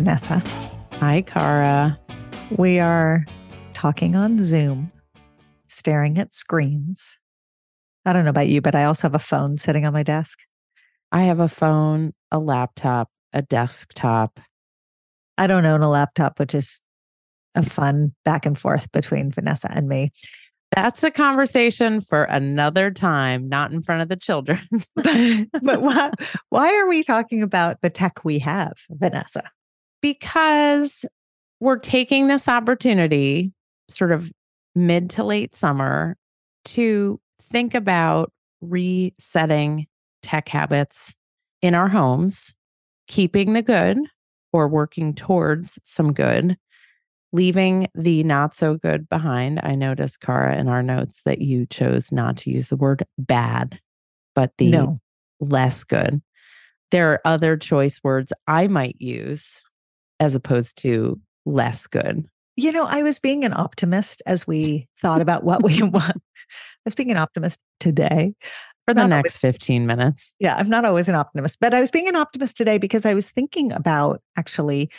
Vanessa. Hi, Cara. We are talking on Zoom, staring at screens. I don't know about you, but I also have a phone sitting on my desk. I have a phone, a laptop, a desktop. I don't own a laptop, which is a fun back and forth between Vanessa and me. That's a conversation for another time, not in front of the children. but why, why are we talking about the tech we have, Vanessa? Because we're taking this opportunity, sort of mid to late summer, to think about resetting tech habits in our homes, keeping the good or working towards some good, leaving the not so good behind. I noticed, Cara, in our notes that you chose not to use the word bad, but the No. less good. There are other choice words I might use as opposed to less good. You know, I was being an optimist as we thought about what we want. I was being an optimist today. For the Not next 15 minutes. Yeah, I'm not always an optimist, but I was being an optimist today because I was thinking about actually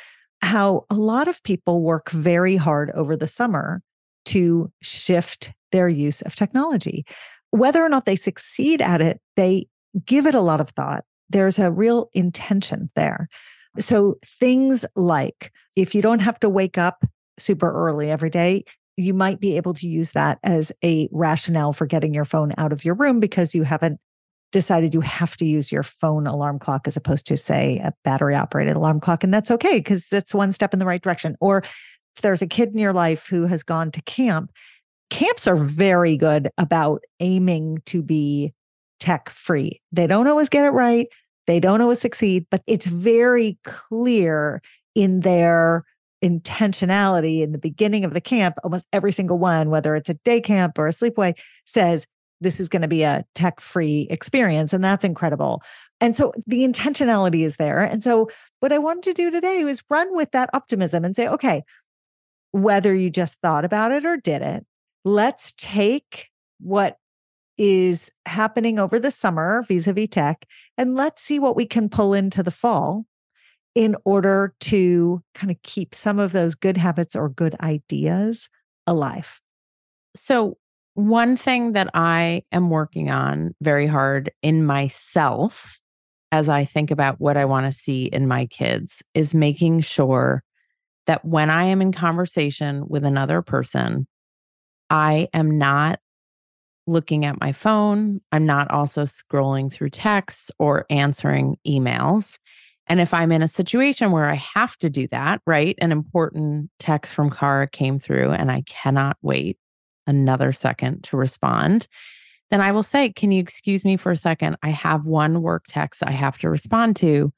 how a lot of people work very hard over the summer to shift their use of technology. Whether or not they succeed at it, they give it a lot of thought. There's a real intention there. So things like if you don't have to wake up super early every day, you might be able to use that as a rationale for getting your phone out of your room because you haven't decided you have to use your phone alarm clock as opposed to say a battery operated alarm clock and that's okay because that's one step in the right direction. Or if there's a kid in your life who has gone to camp camps are very good about aiming to be tech free they don't always get it right they don't always succeed but it's very clear in their intentionality in the beginning of the camp almost every single one whether it's a day camp or a sleepaway says this is going to be a tech free experience. And that's incredible. And so the intentionality is there. And so what I wanted to do today was run with that optimism and say, okay, whether you just thought about it or did it, let's take what is happening over the summer vis a vis tech and let's see what we can pull into the fall in order to kind of keep some of those good habits or good ideas alive. So, one thing that I am working on very hard in myself as I think about what I want to see in my kids is making sure that when I am in conversation with another person, I am not looking at my phone. I'm not also scrolling through texts or answering emails. And if I'm in a situation where I have to do that, right? An important text from Cara came through and I cannot wait another second to respond, then I will say, Can you excuse me for a second? I have one work text I have to respond to.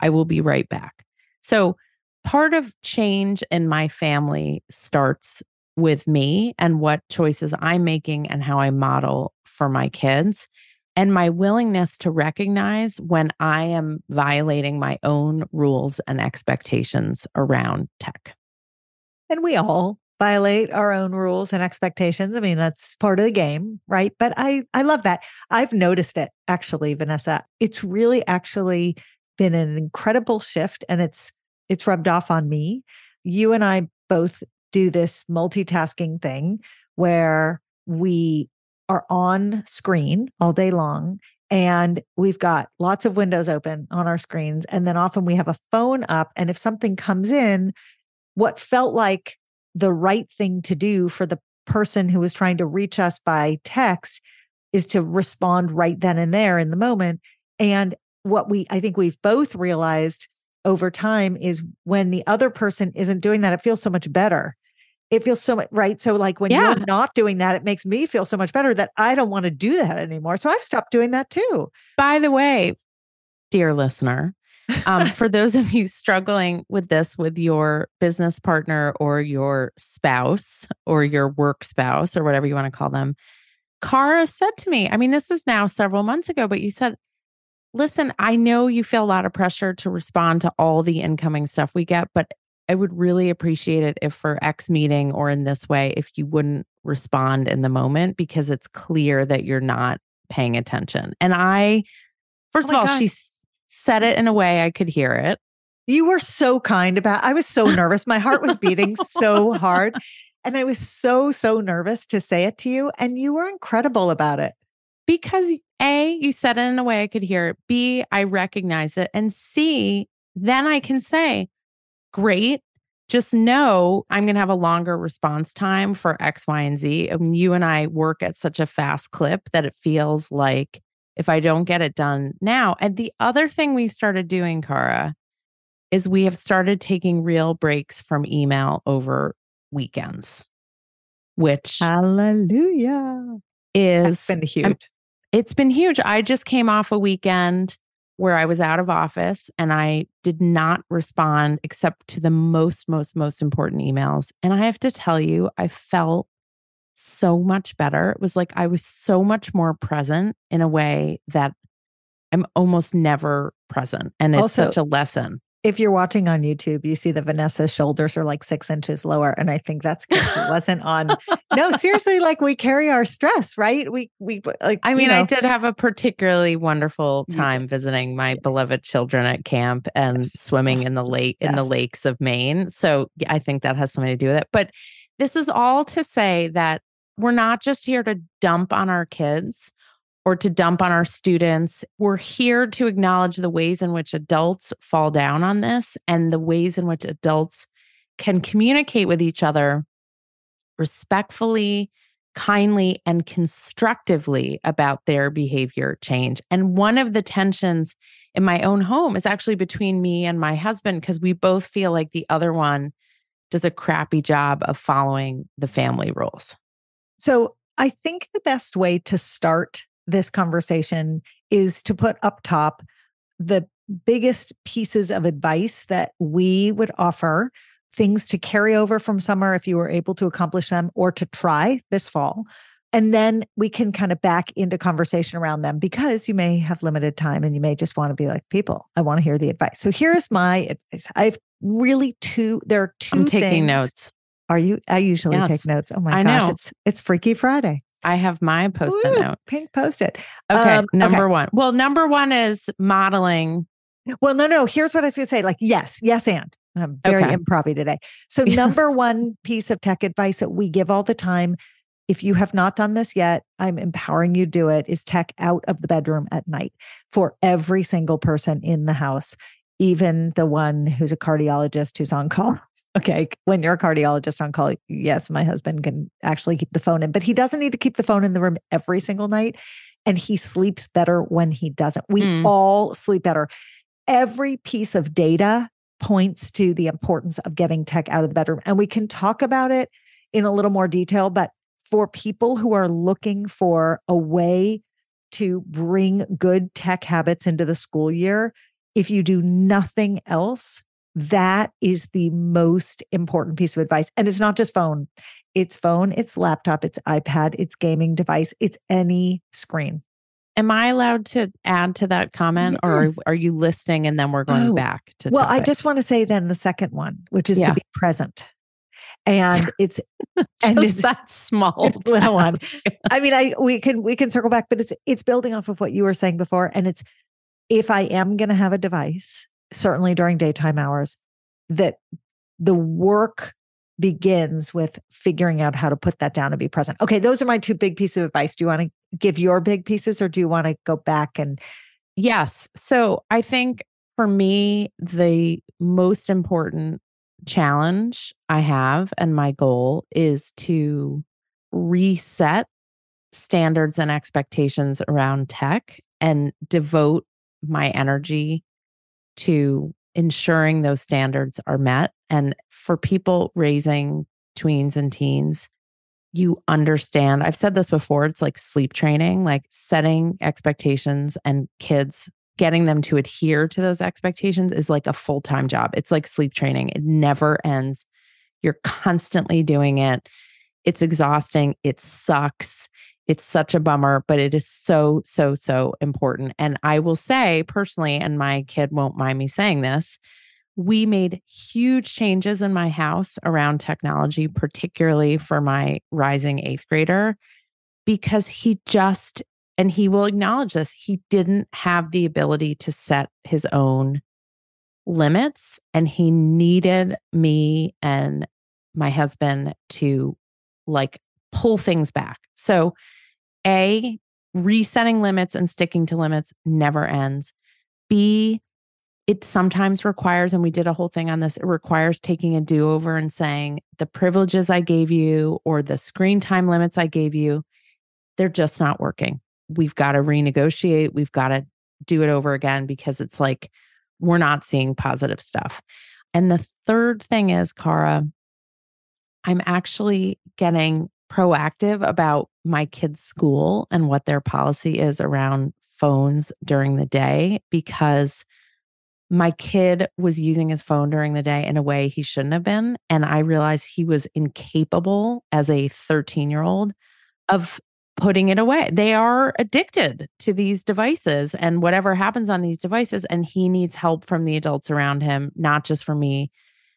I will be right back. So, part of change in my family starts with me and what choices I'm making and how I model for my kids and my willingness to recognize when I am violating my own rules and expectations around tech. And we all violate our own rules and expectations. I mean, that's part of the game, right? But I I love that. I've noticed it actually, Vanessa. It's really actually been an incredible shift and it's it's rubbed off on me. You and I both do this multitasking thing where we are on screen all day long and we've got lots of windows open on our screens and then often we have a phone up and if something comes in what felt like the right thing to do for the person who was trying to reach us by text is to respond right then and there in the moment and what we i think we've both realized over time is when the other person isn't doing that, it feels so much better. It feels so much right. So, like when yeah. you're not doing that, it makes me feel so much better that I don't want to do that anymore. So, I've stopped doing that too. By the way, dear listener, um, for those of you struggling with this with your business partner or your spouse or your work spouse or whatever you want to call them, Cara said to me, I mean, this is now several months ago, but you said, listen, I know you feel a lot of pressure to respond to all the incoming stuff we get, but I would really appreciate it if for X meeting or in this way, if you wouldn't respond in the moment because it's clear that you're not paying attention. And I, oh first oh of all, God. she said it in a way I could hear it. You were so kind about I was so nervous. My heart was beating so hard. And I was so, so nervous to say it to you. And you were incredible about it. Because A, you said it in a way I could hear it. B, I recognize it. And C, then I can say, great. Just know I'm going to have a longer response time for X, Y, and Z. Mean, you and I work at such a fast clip that it feels like if I don't get it done now. And the other thing we've started doing, Cara, is we have started taking real breaks from email over weekends, which hallelujah is been huge. It's been huge. I just came off a weekend where I was out of office and I did not respond except to the most, most, most important emails. And I have to tell you, I felt so much better. It was like I was so much more present in a way that I'm almost never present. And it's also, such a lesson if you're watching on YouTube, you see that Vanessa's shoulders are like six inches lower. And I think that's because she wasn't on. no, seriously, like we carry our stress, right? We, we, like, I mean, you know. I did have a particularly wonderful time visiting my beloved children at camp and yes. swimming in the lake, in the lakes of Maine. So I think that has something to do with it. But this is all to say that we're not just here to dump on our kids or to dump on our students. We're here to acknowledge the ways in which adults fall down on this and the ways in which adults can communicate with each other respectfully, kindly, and constructively about their behavior change. And one of the tensions in my own home is actually between me and my husband because we both feel like the other one does a crappy job of following the family rules. So I think the best way to start this conversation is to put up top the biggest pieces of advice that we would offer things to carry over from summer if you were able to accomplish them or to try this fall and then we can kind of back into conversation around them because you may have limited time and you may just want to be like people i want to hear the advice so here's my advice i've really two there are 2 i'm taking things. notes are you i usually yes. take notes oh my I gosh know. it's it's freaky friday I have my post-it note. Pink post-it. Okay, um, number okay. one. Well, number one is modeling. Well, no, no. Here's what I was going to say. Like, yes, yes, and I'm very Okay. improv today. So, number one piece of tech advice that we give all the time, if you have not done this yet, I'm empowering you to do it, is tech out of the bedroom at night for every single person in the house, even the one who's a cardiologist who's on call. Okay. When you're a cardiologist on call, yes, my husband can actually keep the phone in, but he doesn't need to keep the phone in the room every single night. And he sleeps better when he doesn't. We Mm. all sleep better. Every piece of data points to the importance of getting tech out of the bedroom. And we can talk about it in a little more detail, but for people who are looking for a way to bring good tech habits into the school year, if you do nothing else, that is the most important piece of advice. And it's not just phone, it's phone, it's laptop, it's iPad, it's gaming device, it's any screen. Am I allowed to add to that comment or Yes. are you listening and then we're going Oh, back to Well, I just want to say then the second one, which is Yeah. to be present. And it's and it's that small little one. I mean, I we can we can circle back, but it's it's building off of what you were saying before. And it's if I am gonna have a device, certainly during daytime hours, that the work begins with figuring out how to put that down and be present. Okay, those are my two big pieces of advice. Do you want to give your big pieces or do you want to go back and Yes. So I think for me, the most important challenge I have and my goal is to reset standards and expectations around tech and devote my energy to ensuring those standards are met. And for people raising tweens and teens, you understand. I've said this before, it's like sleep training, like setting expectations and kids getting them to adhere to those expectations is like a full-time job. It's like sleep training. It never ends. You're constantly doing it. It's exhausting. It sucks. It's such a bummer, but it is so, so, so important. And I will say personally, and my kid won't mind me saying this, we made huge changes in my house around technology, particularly for my rising eighth grader, because he just, and he will acknowledge this, he didn't have the ability to set his own limits. And he needed me and my husband to like pull things back. So, A, resetting limits and sticking to limits never ends. B, it sometimes requires, and we did a whole thing on this, it requires taking a do over and saying, the privileges I gave you or the screen time limits I gave you, they're just not working. We've got to renegotiate. We've got to do it over again because it's like we're not seeing positive stuff. And the third thing is, Cara, I'm actually getting proactive about my kids' school and what their policy is around phones during the day because my kid was using his phone during the day in a way he shouldn't have been. And I realized he was incapable as a 13 year old of putting it away. They are addicted to these devices and whatever happens on these devices. And he needs help from the adults around him, not just from me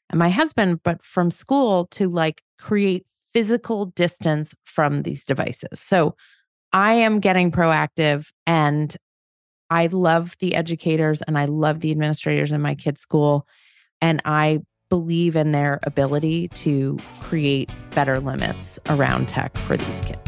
and my husband, but from school to like create physical distance from these devices. So I am getting proactive and I love the educators and I love the administrators in my kids' school. And I believe in their ability to create better limits around tech for these kids.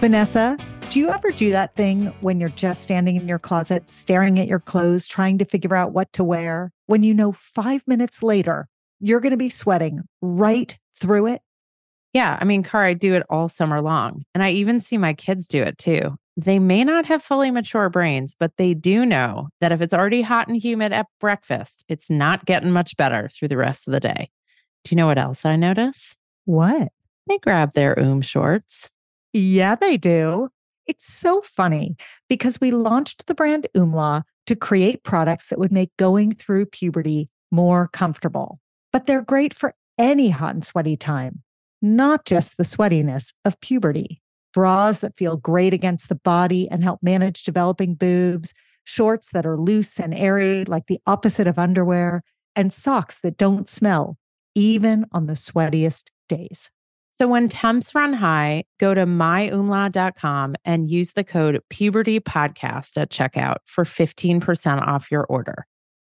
Vanessa, do you ever do that thing when you're just standing in your closet, staring at your clothes, trying to figure out what to wear, when you know five minutes later you're going to be sweating right through it? Yeah. I mean, Car, I do it all summer long. And I even see my kids do it too. They may not have fully mature brains, but they do know that if it's already hot and humid at breakfast, it's not getting much better through the rest of the day. Do you know what else I notice? What? They grab their oom shorts. Yeah, they do. It's so funny because we launched the brand OOMLA to create products that would make going through puberty more comfortable. But they're great for any hot and sweaty time, not just the sweatiness of puberty. Bras that feel great against the body and help manage developing boobs, shorts that are loose and airy, like the opposite of underwear, and socks that don't smell, even on the sweatiest days. So when temps run high, go to myoomla.com and use the code pubertypodcast at checkout for 15% off your order.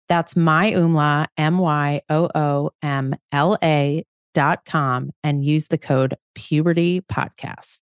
That's myumla, M-Y-O-O-M-L-A dot com and use the code pubertypodcast.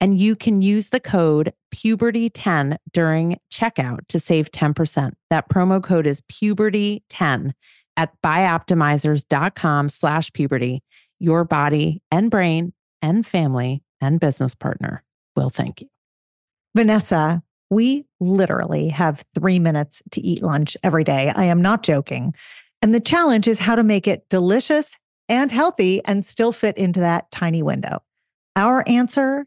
and you can use the code puberty10 during checkout to save 10%. That promo code is puberty10 at bioptimizers.com slash puberty. Your body and brain and family and business partner will thank you. Vanessa, we literally have three minutes to eat lunch every day. I am not joking. And the challenge is how to make it delicious and healthy and still fit into that tiny window. Our answer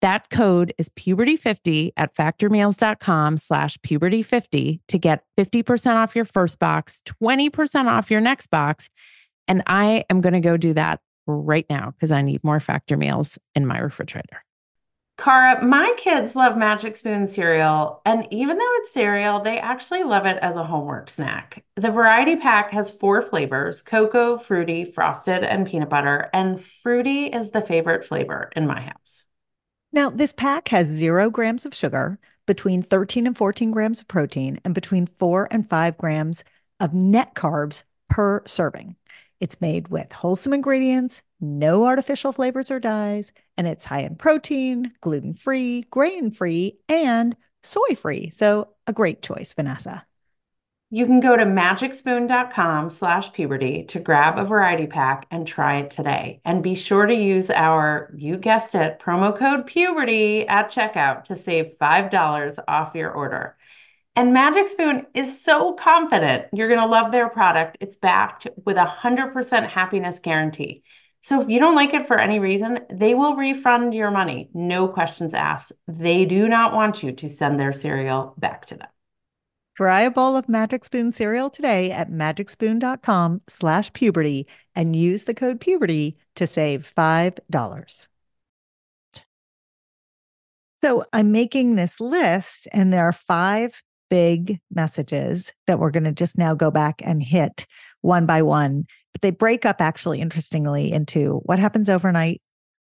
That code is puberty50 at factormeals.com slash puberty50 to get 50% off your first box, 20% off your next box. And I am going to go do that right now because I need more factor meals in my refrigerator. Cara, my kids love Magic Spoon cereal, and even though it's cereal, they actually love it as a homework snack. The variety pack has four flavors cocoa, fruity, frosted, and peanut butter, and fruity is the favorite flavor in my house. Now, this pack has zero grams of sugar, between 13 and 14 grams of protein, and between four and five grams of net carbs per serving. It's made with wholesome ingredients, no artificial flavors or dyes, and it's high in protein, gluten free, grain free, and soy free. So, a great choice, Vanessa. You can go to magicspoon.com slash puberty to grab a variety pack and try it today. And be sure to use our, you guessed it, promo code puberty at checkout to save $5 off your order. And Magic Spoon is so confident you're going to love their product. It's backed with a 100% happiness guarantee. So if you don't like it for any reason, they will refund your money. No questions asked. They do not want you to send their cereal back to them. Try a bowl of Magic Spoon cereal today at magicspoon.com slash puberty and use the code puberty to save $5. So I'm making this list and there are five big messages that we're going to just now go back and hit one by one. But they break up actually interestingly into what happens overnight,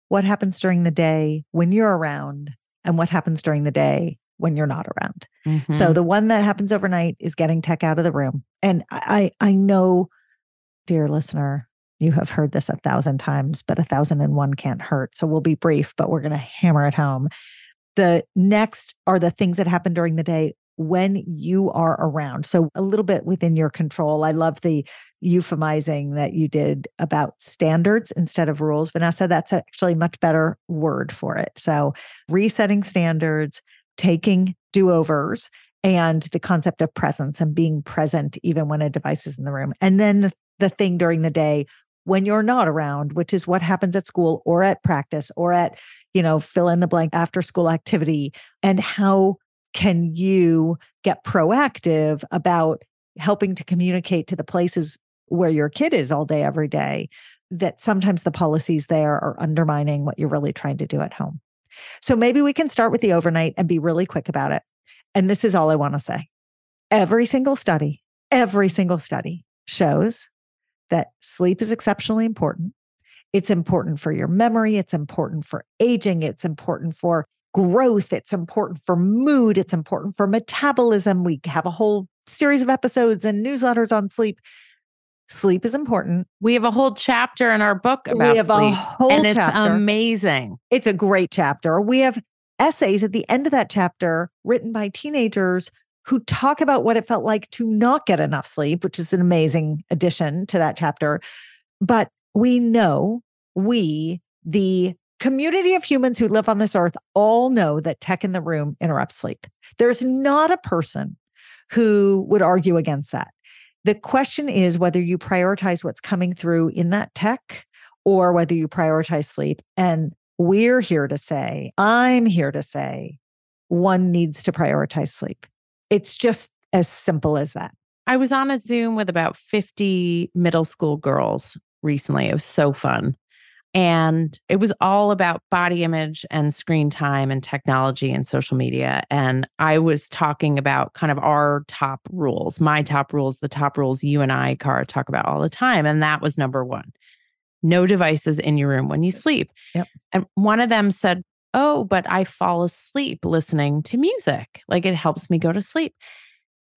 what happens during the day when you're around, and what happens during the day when you're not around. Mhm. So the one that happens overnight is getting tech out of the room. And I I know, dear listener, you have heard this a thousand times, but a thousand and one can't hurt. So we'll be brief, but we're going to hammer it home. The next are the things that happen during the day when you are around. So a little bit within your control. I love the euphemizing that you did about standards instead of rules. Vanessa, that's actually a much better word for it. So resetting standards, taking do overs, and the concept of presence and being present even when a device is in the room. And then the, thing during the day when you're not around, which is what happens at school or at practice or at, you know, fill in the blank after school activity. And how can you get proactive about helping to communicate to the places where your kid is all day, every day, that sometimes the policies there are undermining what you're really trying to do at home. So maybe we can start with the overnight and be really quick about it. And this is all I want to say. Every single study, every single study shows that sleep is exceptionally important. It's important for your memory, it's important for aging, it's important for growth, it's important for mood, it's important for metabolism. We have a whole series of episodes and newsletters on sleep. Sleep is important. we have a whole chapter in our book about we have sleep, a whole and it's amazing. it's a great chapter. We have essays at the end of that chapter written by teenagers who talk about what it felt like to not get enough sleep, which is an amazing addition to that chapter. But we know, we, the community of humans who live on this earth, all know that tech in the room interrupts sleep. There's not a person who would argue against that. The question is whether you prioritize what's coming through in that tech or whether you prioritize sleep. And we're here to say, I'm here to say, one needs to prioritize sleep. It's just as simple as that. I was on a Zoom with about 50 middle school girls recently. It was so fun. And it was all about body image and screen time and technology and social media. And I was talking about kind of our top rules, my top rules, the top rules you and I, Cara, talk about all the time. And that was number one no devices in your room when you sleep. Yep. And one of them said, Oh, but I fall asleep listening to music. Like it helps me go to sleep.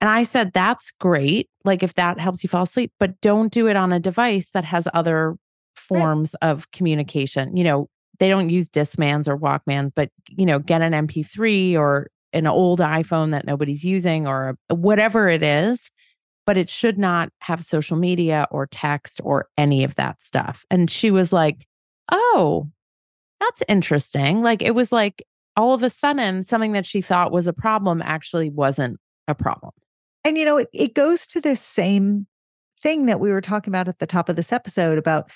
And I said, That's great. Like if that helps you fall asleep, but don't do it on a device that has other forms of communication. You know, they don't use Discmans or Walkmans, but, you know, get an MP3 or an old iPhone that nobody's using or whatever it is. But it should not have social media or text or any of that stuff. And she was like, Oh, that's interesting. Like it was like all of a sudden, something that she thought was a problem actually wasn't a problem. And you know, it, it goes to this same thing that we were talking about at the top of this episode about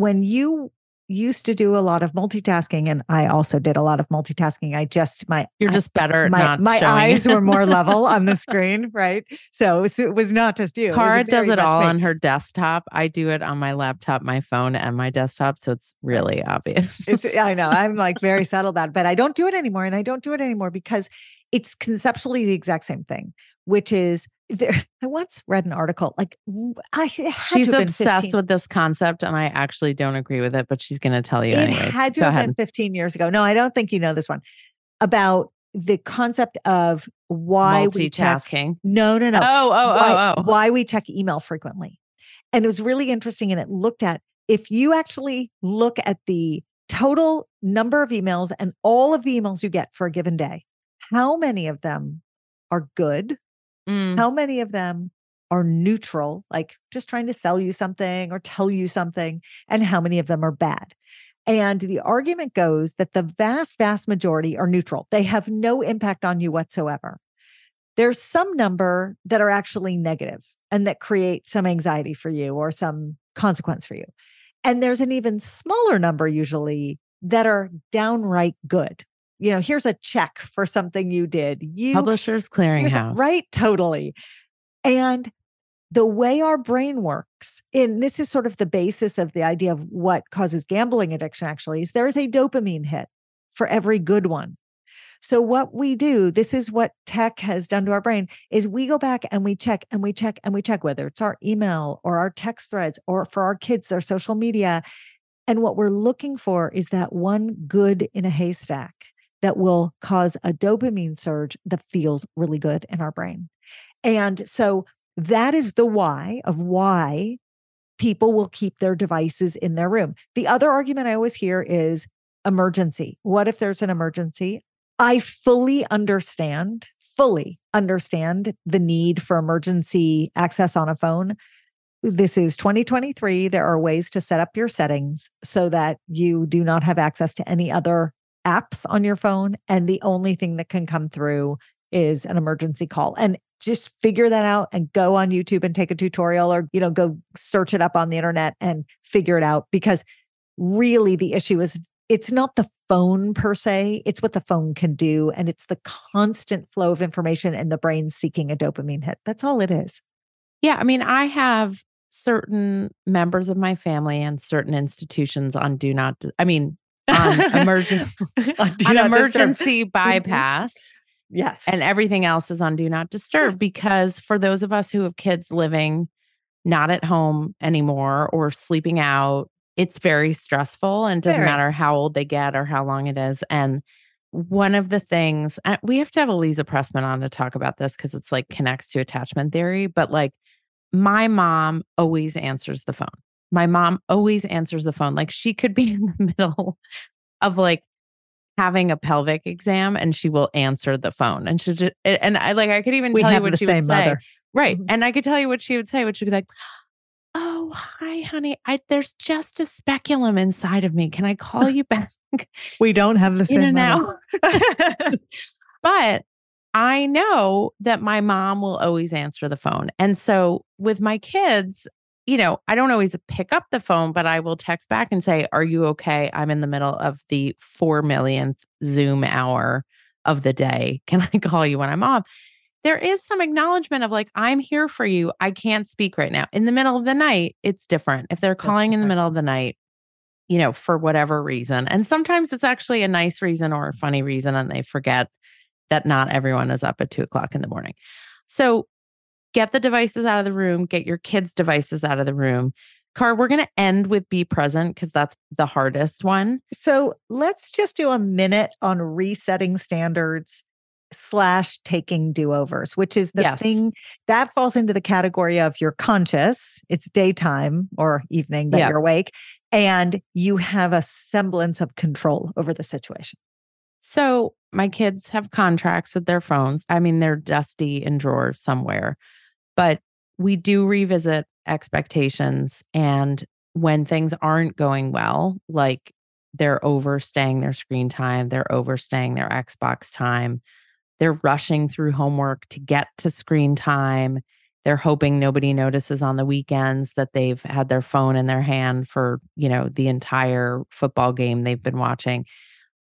when you used to do a lot of multitasking, and I also did a lot of multitasking. I just my You're just better my not my eyes were more level on the screen, right? So it was, not just you. It does it all me. on her desktop. I do it on my laptop, my phone, and my desktop. So it's really obvious. It's, I know I'm like very subtle about it, but I don't do it anymore. And I don't do it anymore because it's conceptually the exact same thing, which is there. I once read an article like I it had to she's obsessed 15 with this concept, and I actually don't agree with it, but she's going to tell you it anyways. had to Go have ahead. been 15 years ago. No, I don't think you know this one about the concept of why we check. Multitasking. No, no, no. Oh, oh, why, oh, oh. why we check email frequently. And it was really interesting. And it looked at if you actually look at the total number of emails and all of the emails you get for a given day, how many of them are good? Mm. How many of them are neutral, like just trying to sell you something or tell you something? And how many of them are bad? And the argument goes that the vast, vast majority are neutral. They have no impact on you whatsoever. There's some number that are actually negative and that create some anxiety for you or some consequence for you. And there's an even smaller number usually that are downright good. You know, here's a check for something you did. You Publishers Clearinghouse. Right, totally. And the way our brain works, and this is sort of the basis of the idea of what causes gambling addiction actually, is there is a dopamine hit for every good one. So what we do, this is what tech has done to our brain, is we go back and we check and we check and we check whether it's our email or our text threads or for our kids, their social media. And what we're looking for is that one good in a haystack that will cause a dopamine surge that feels really good in our brain. And so that is the why of why people will keep their devices in their room. The other argument I always hear is emergency. What if there's an emergency? I fully understand, fully understand the need for emergency access on a phone. This is 2023. There are ways to set up your settings so that you do not have access to any other apps on your phone. And the only thing that can come through is an emergency call. And just figure that out and go on YouTube and take a tutorial or, you know, go search it up on the internet and figure it out because really the issue is it's not the phone per se, it's what the phone can do. And it's the constant flow of information and the brain seeking a dopamine hit. That's all it is. Yeah. I mean, I have certain members of my family and certain institutions on do not, I mean, on, emergen- on emergency mm-hmm. bypass. Yes. And everything else is on do not disturb yes. because for those of us who have kids living not at home anymore or sleeping out, it's very stressful and doesn't very. matter how old they get or how long it is. And one of the things we have to have Eliza Pressman on to talk about this because it's like connects to attachment theory, but like my mom always answers the phone. My mom always answers the phone. Like she could be in the middle of like having a pelvic exam and she will answer the phone and she just and I like I could even we tell you what she would mother. say. Right. Mm-hmm. And I could tell you what she would say, which would be like, Oh, hi, honey. I there's just a speculum inside of me. Can I call you back? we don't have the same now. but I know that my mom will always answer the phone. And so with my kids, you know, I don't always pick up the phone, but I will text back and say, Are you okay? I'm in the middle of the four millionth Zoom hour of the day. Can I call you when I'm off? There is some acknowledgement of like, I'm here for you. I can't speak right now. In the middle of the night, it's different. If they're calling in the middle of the night, you know, for whatever reason, and sometimes it's actually a nice reason or a funny reason, and they forget that not everyone is up at two o'clock in the morning. So get the devices out of the room, get your kids' devices out of the room. Car, we're going to end with be present because that's the hardest one. So let's just do a minute on resetting standards slash taking do overs, which is the yes. thing that falls into the category of you're conscious, it's daytime or evening that you're awake, and you have a semblance of control over the situation. So my kids have contracts with their phones. I mean, they're dusty in drawers somewhere. But we do revisit expectations. And when things aren't going well, like they're overstaying their screen time, they're overstaying their Xbox time, they're rushing through homework to get to screen time. They're hoping nobody notices on the weekends that they've had their phone in their hand for, you know, the entire football game they've been watching.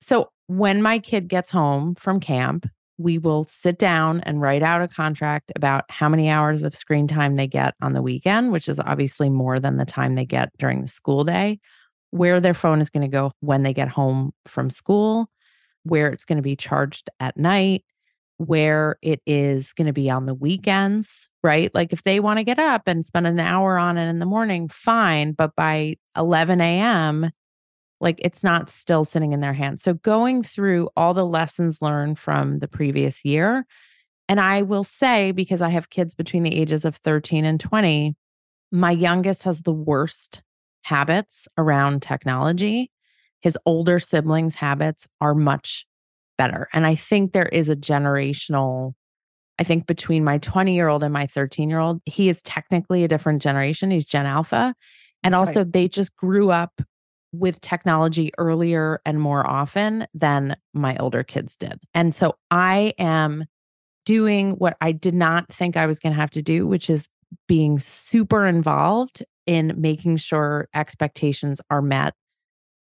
So when my kid gets home from camp, we will sit down and write out a contract about how many hours of screen time they get on the weekend, which is obviously more than the time they get during the school day, where their phone is going to go when they get home from school, where it's going to be charged at night, where it is going to be on the weekends, right? Like if they want to get up and spend an hour on it in the morning, fine. But by 11 a.m., like it's not still sitting in their hands. So going through all the lessons learned from the previous year. And I will say, because I have kids between the ages of 13 and 20, my youngest has the worst habits around technology. His older siblings' habits are much better. And I think there is a generational, I think between my 20 year old and my 13 year old, he is technically a different generation. He's Gen Alpha. And That's also, right. they just grew up with technology earlier and more often than my older kids did. And so I am doing what I did not think I was going to have to do, which is being super involved in making sure expectations are met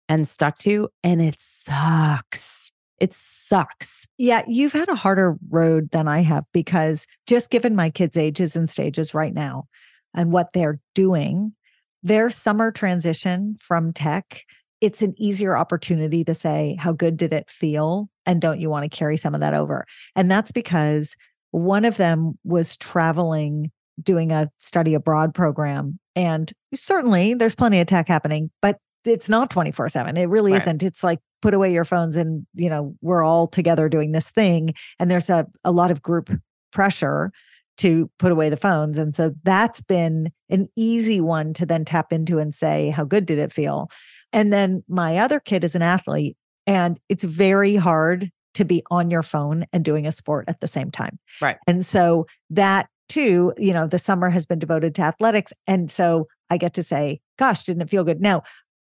and stuck to. And it sucks. It sucks. Yeah, you've had a harder road than I have because just given my kids' ages and stages right now and what they're doing, their summer transition from tech, it's an easier opportunity to say, How good did it feel? And don't you want to carry some of that over? And that's because one of them was traveling, doing a study abroad program. And certainly there's plenty of tech happening, but it's not 24 7. It really right. isn't. It's like put away your phones and you know we're all together doing this thing and there's a, a lot of group pressure to put away the phones. And so that's been an easy one to then tap into and say how good did it feel? And then my other kid is an athlete and it's very hard to be on your phone and doing a sport at the same time. Right. and so that too you know the summer has been devoted to athletics. And so i get to say gosh didn't it feel good? Now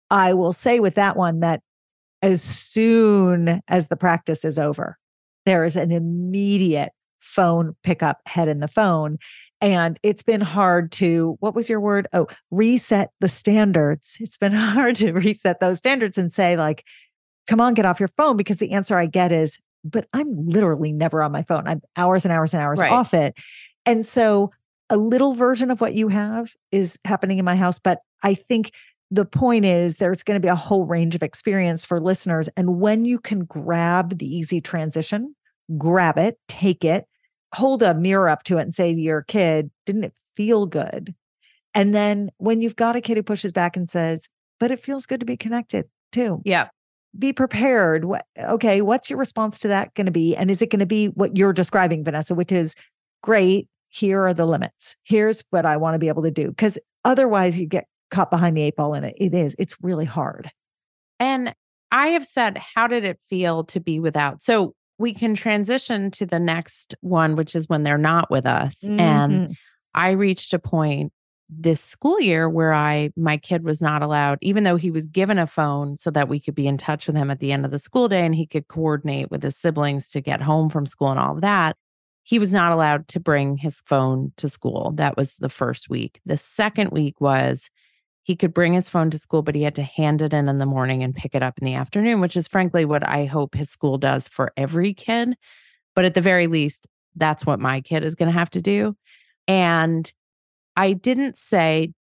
i will say with that one that as soon as the practice is over, there is an immediate phone pickup, head in the phone. And it's been hard to, what was your word? Oh, reset the standards. It's been hard to reset those standards and say, like, come on, get off your phone. Because the answer I get is, but I'm literally never on my phone. I'm hours and hours and hours Right. off it. And so a little version of what you have is happening in my house. But I think the point is there's going to be a whole range of experience for listeners. And when you can grab the easy transition, grab it, take it, hold a mirror up to it and say to your kid, didn't it feel good? And then when you've got a kid who pushes back and says, but it feels good to be connected too. Yeah. Be prepared. What okay, what's your response to that going to be? And is it going to be what you're describing, Vanessa, which is great, here are the limits. Here's what I want to be able to do. Because otherwise you get caught behind the eight ball and it, it is, it's really hard. And I have said, how did it feel to be without? So we can transition to the next one, which is when they're not with us. And Mhm. I reached a point this school year where I my kid was not allowed even though he was given a phone so that we could be in touch with him at the end of the school day and he could coordinate with his siblings to get home from school and all of that he was not allowed to bring his phone to school that was the first week the second week was he could bring his phone to school but he had to hand it in in the morning and pick it up in the afternoon which is frankly what I hope his school does for every kid but at the very least that's what my kid is going to have to do and I didn't say,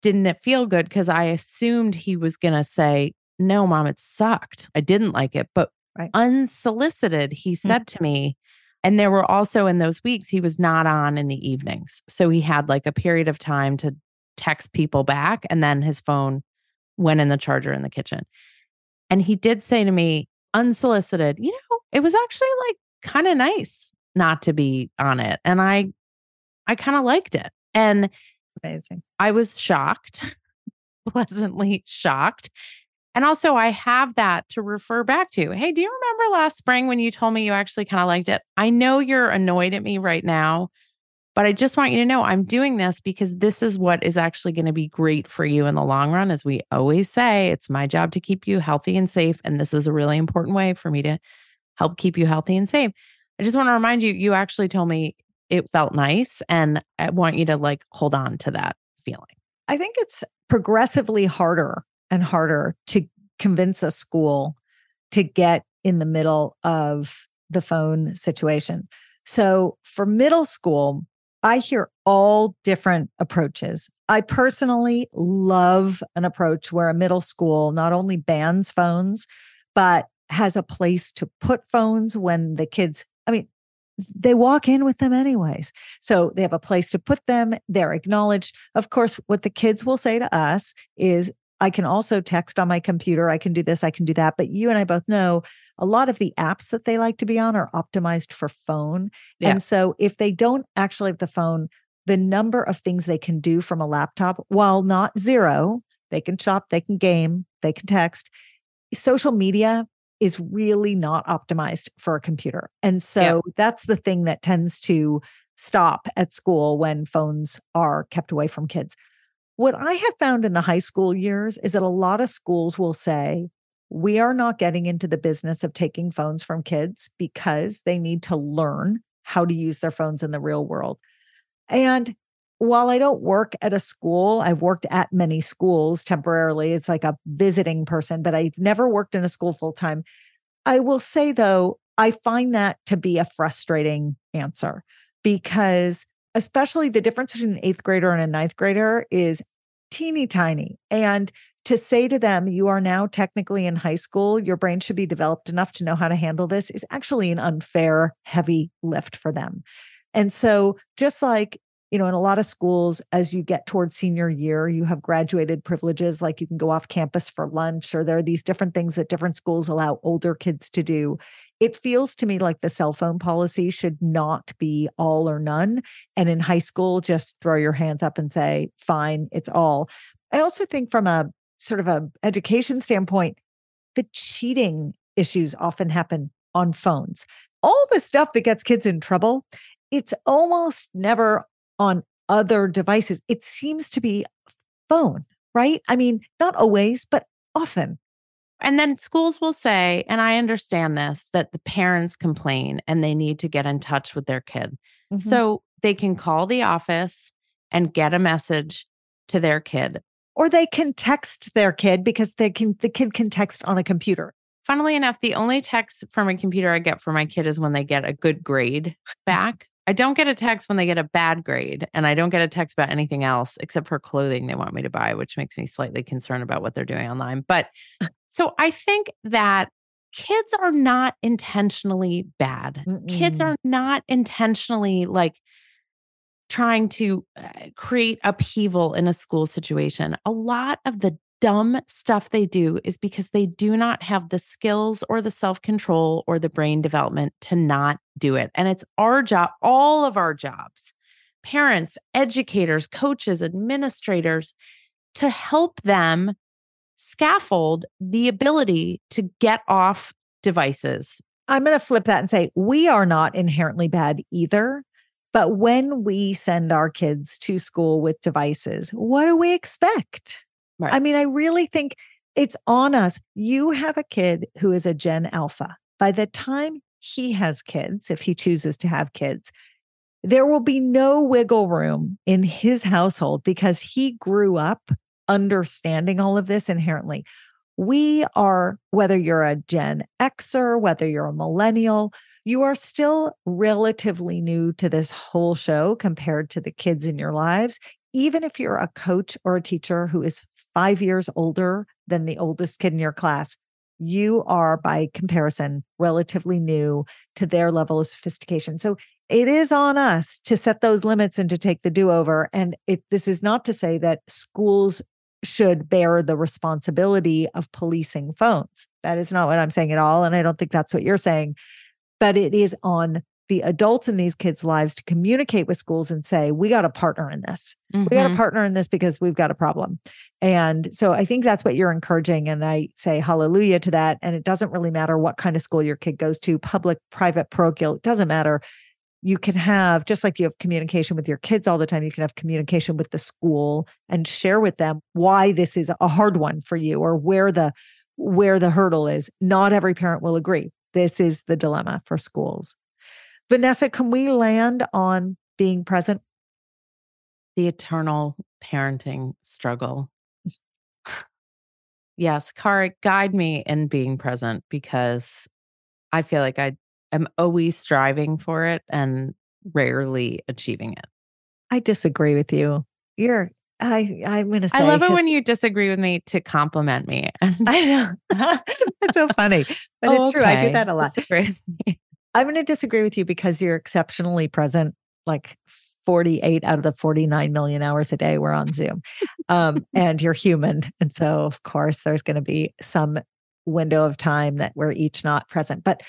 didn't it feel good? Because I assumed he was going to say, no, mom, it sucked. I didn't like it. But Right. unsolicited, he hmm. said to me, and there were also in those weeks, he was not on in the evenings. So he had like a period of time to text people back, and then his phone went in the charger in the kitchen. And he did say to me, unsolicited, you know, it was actually like kind of nice not to be on it. And I, I kind of liked it. And Amazing. I was shocked, pleasantly shocked. And also, I have that to refer back to. Hey, do you remember last spring when you told me you actually kind of liked it? I know you're annoyed at me right now, but I just want you to know I'm doing this because this is what is actually going to be great for you in the long run. As we always say, it's my job to keep you healthy and safe. And this is a really important way for me to help keep you healthy and safe. I just want to remind you, you actually told me it felt nice. And I want you to like hold on to that feeling. I think it's progressively harder and harder to convince a school to get in the middle of the phone situation. So for middle school, I hear all different approaches. I personally love an approach where a middle school not only bans phones, but has a place to put phones when the kids, I mean, they walk in with them anyways. So they have a place to put them. They're acknowledged. Of course, what the kids will say to us is, I can also text on my computer. I can do this, I can do that. But you and I both know a lot of the apps that they like to be on are optimized for phone. Yeah. And so if they don't actually have the phone, the number of things they can do from a laptop, while not zero, they can shop, they can game, they can text. Social media is really not optimized for a computer. And so that's the thing that tends to stop at school when phones are kept away from kids. What I have found in the high school years is that a lot of schools will say, we are not getting into the business of taking phones from kids because they need to learn how to use their phones in the real world. And while I don't work at a school, I've worked at many schools temporarily. It's like a visiting person, but I've never worked in a school full time. I will say, though, I find that to be a frustrating answer because, especially the difference between an eighth grader and a ninth grader is teeny tiny. And to say to them, you are now technically in high school, your brain should be developed enough to know how to handle this is actually an unfair, heavy lift for them. And so, just like you know, in a lot of schools, as you get towards senior year, you have graduated privileges, like you can go off campus for lunch, or there are these different things that different schools allow older kids to do. It feels to me like the cell phone policy should not be all or none. And in high school, just throw your hands up and say, fine, it's all. I also think from a sort of a education standpoint, the cheating issues often happen on phones. All the stuff that gets kids in trouble, it's almost never on other devices. It seems to be phone, right? I mean, not always, but often. And then schools will say, and I understand this, that the parents complain and they need to get in touch with their kid. Mm-hmm. So they can call the office and get a message to their kid. Or they can text their kid because they can the kid can text on a computer. Funnily enough, the only text from a computer I get for my kid is when they get a good grade back. I don't get a text when they get a bad grade, and I don't get a text about anything else except for clothing they want me to buy, which makes me slightly concerned about what they're doing online. But so I think that kids are not intentionally bad. Mm-mm. Kids are not intentionally like trying to uh, create upheaval in a school situation. A lot of the dumb stuff they do is because they do not have the skills or the self control or the brain development to not do it. And it's our job, all of our jobs, parents, educators, coaches, administrators, to help them scaffold the ability to get off devices. I'm going to flip that and say we are not inherently bad either. But when we send our kids to school with devices, what do we expect? Right. I mean, I really think it's on us. You have a kid who is a Gen Alpha. By the time he has kids, if he chooses to have kids, there will be no wiggle room in his household because he grew up understanding all of this inherently. We are, whether you're a Gen Xer, whether you're a millennial, you are still relatively new to this whole show compared to the kids in your lives. Even if you're a coach or a teacher who is five years older than the oldest kid in your class, you are by comparison relatively new to their level of sophistication. So it is on us to set those limits and to take the do over. And it, this is not to say that schools should bear the responsibility of policing phones. That is not what I'm saying at all. And I don't think that's what you're saying. But it is on the adults in these kids' lives to communicate with schools and say, we got a partner in this. Mm-hmm. We got a partner in this because we've got a problem. And so I think that's what you're encouraging. And I say hallelujah to that. And it doesn't really matter what kind of school your kid goes to, public, private, parochial, it doesn't matter. You can have, just like you have communication with your kids all the time, you can have communication with the school and share with them why this is a hard one for you or where the where the hurdle is. Not every parent will agree. This is the dilemma for schools. Vanessa, can we land on being present? The eternal parenting struggle. yes, Cara, guide me in being present because I feel like I am always striving for it and rarely achieving it. I disagree with you. You're I I'm gonna say I love it when you disagree with me to compliment me. I know. That's so funny. But oh, it's true. Okay. I do that a lot. I'm going to disagree with you because you're exceptionally present, like 48 out of the 49 million hours a day we're on Zoom. Um, and you're human. And so, of course, there's going to be some window of time that we're each not present. But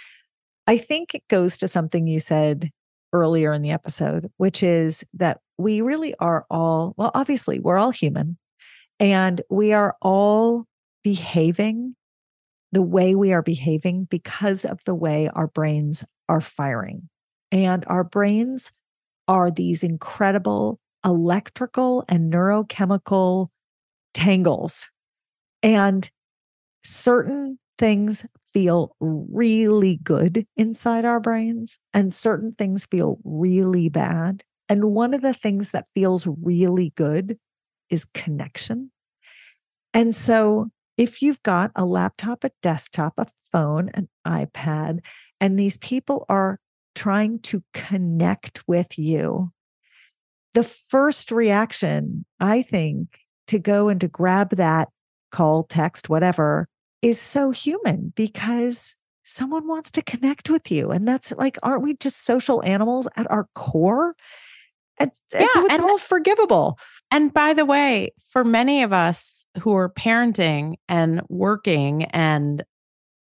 I think it goes to something you said earlier in the episode, which is that we really are all, well, obviously, we're all human and we are all behaving the way we are behaving because of the way our brains are firing. And our brains are these incredible electrical and neurochemical tangles. And certain things feel really good inside our brains, and certain things feel really bad. And one of the things that feels really good is connection. And so, if you've got a laptop, a desktop, a phone, an iPad, and these people are trying to connect with you. The first reaction, I think, to go and to grab that call, text, whatever, is so human because someone wants to connect with you. And that's like, aren't we just social animals at our core? It's, it's, Yeah, it's and- all forgivable. And by the way, for many of us who are parenting and working and,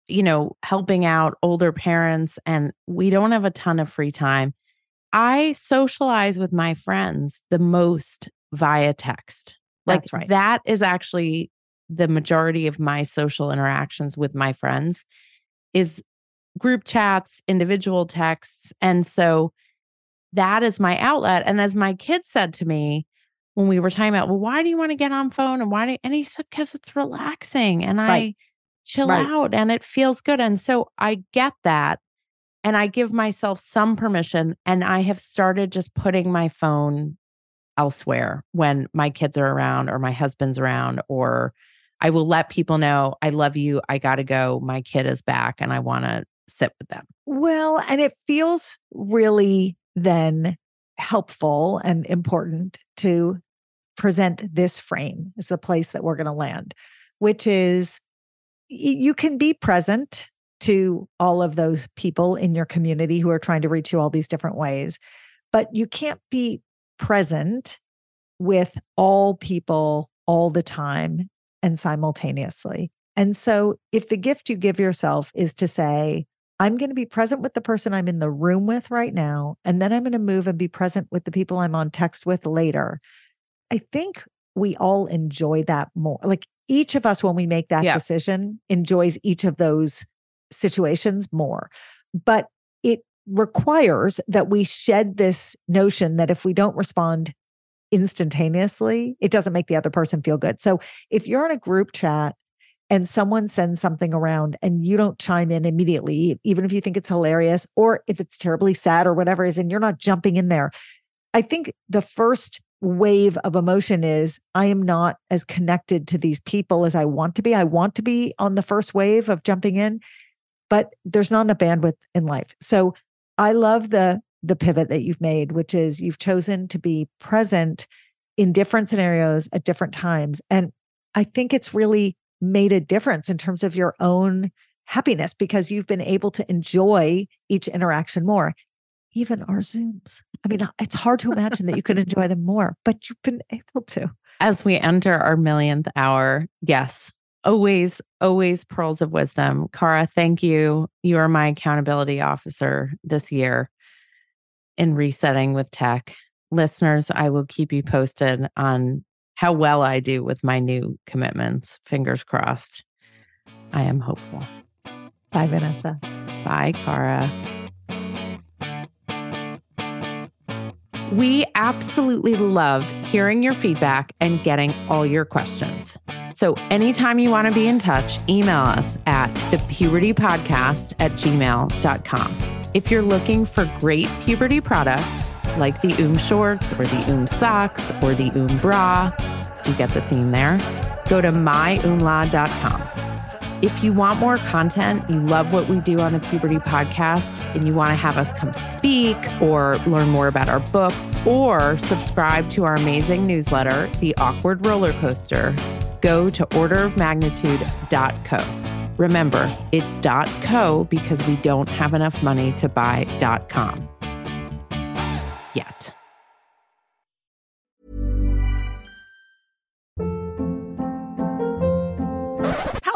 you know, helping out older parents, and we don't have a ton of free time, I socialize with my friends the most via text. Like right. that is actually the majority of my social interactions with my friends is group chats, individual texts. And so that is my outlet. And as my kid said to me when we were talking about, well, why do you want to get on phone? And why do and he said, because it's relaxing and I chill Right. out and it feels good. And so I get that. And I give myself some permission. And I have started just putting my phone elsewhere when my kids are around or my husband's around, or I will let people know I love you. I got to go. My kid is back and I want to sit with them. Well, and it feels really then helpful and important to present this frame is the place that we're going to land, which is you can be present to all of those people in your community who are trying to reach you all these different ways, but you can't be present with all people all the time and simultaneously. And so, if the gift you give yourself is to say, I'm going to be present with the person I'm in the room with right now, and then I'm going to move and be present with the people I'm on text with later. I think we all enjoy that more. Like each of us, when we make that Yeah. decision, enjoys each of those situations more. But it requires that we shed this notion that if we don't respond instantaneously, it doesn't make the other person feel good. So if you're in a group chat and someone sends something around and you don't chime in immediately, even if you think it's hilarious or if it's terribly sad or whatever it is, and you're not jumping in there, I think the first wave of emotion is I am not as connected to these people as I want to be. I want to be on the first wave of jumping in, but there's not enough bandwidth in life. So I love the the pivot that you've made, which is you've chosen to be present in different scenarios at different times. And I think it's really made a difference in terms of your own happiness because you've been able to enjoy each interaction more, even our Zooms. I mean, uh, it's hard to imagine that you could enjoy them more, but you've been able to. As we enter our millionth hour, yes, always, always pearls of wisdom. Cara, thank you. You are my accountability officer this year in resetting with tech. Listeners, I will keep you posted on how well I do with my new commitments. Fingers crossed. I am hopeful. Bye, Vanessa. Bye, Cara. We absolutely love hearing your feedback and getting all your questions. So, anytime you want to be in touch, email us at thepubertypodcast at gmail.com. If you're looking for great puberty products like the Oom shorts or the Oom socks or the Oom bra, you get the theme there, go to myoomla.com. If you want more content, you love what we do on the Puberty Podcast, and you want to have us come speak or learn more about our book or subscribe to our amazing newsletter, The Awkward Roller Coaster, go to orderofmagnitude.co. Remember, it's .co because we don't have enough money to buy .com yet.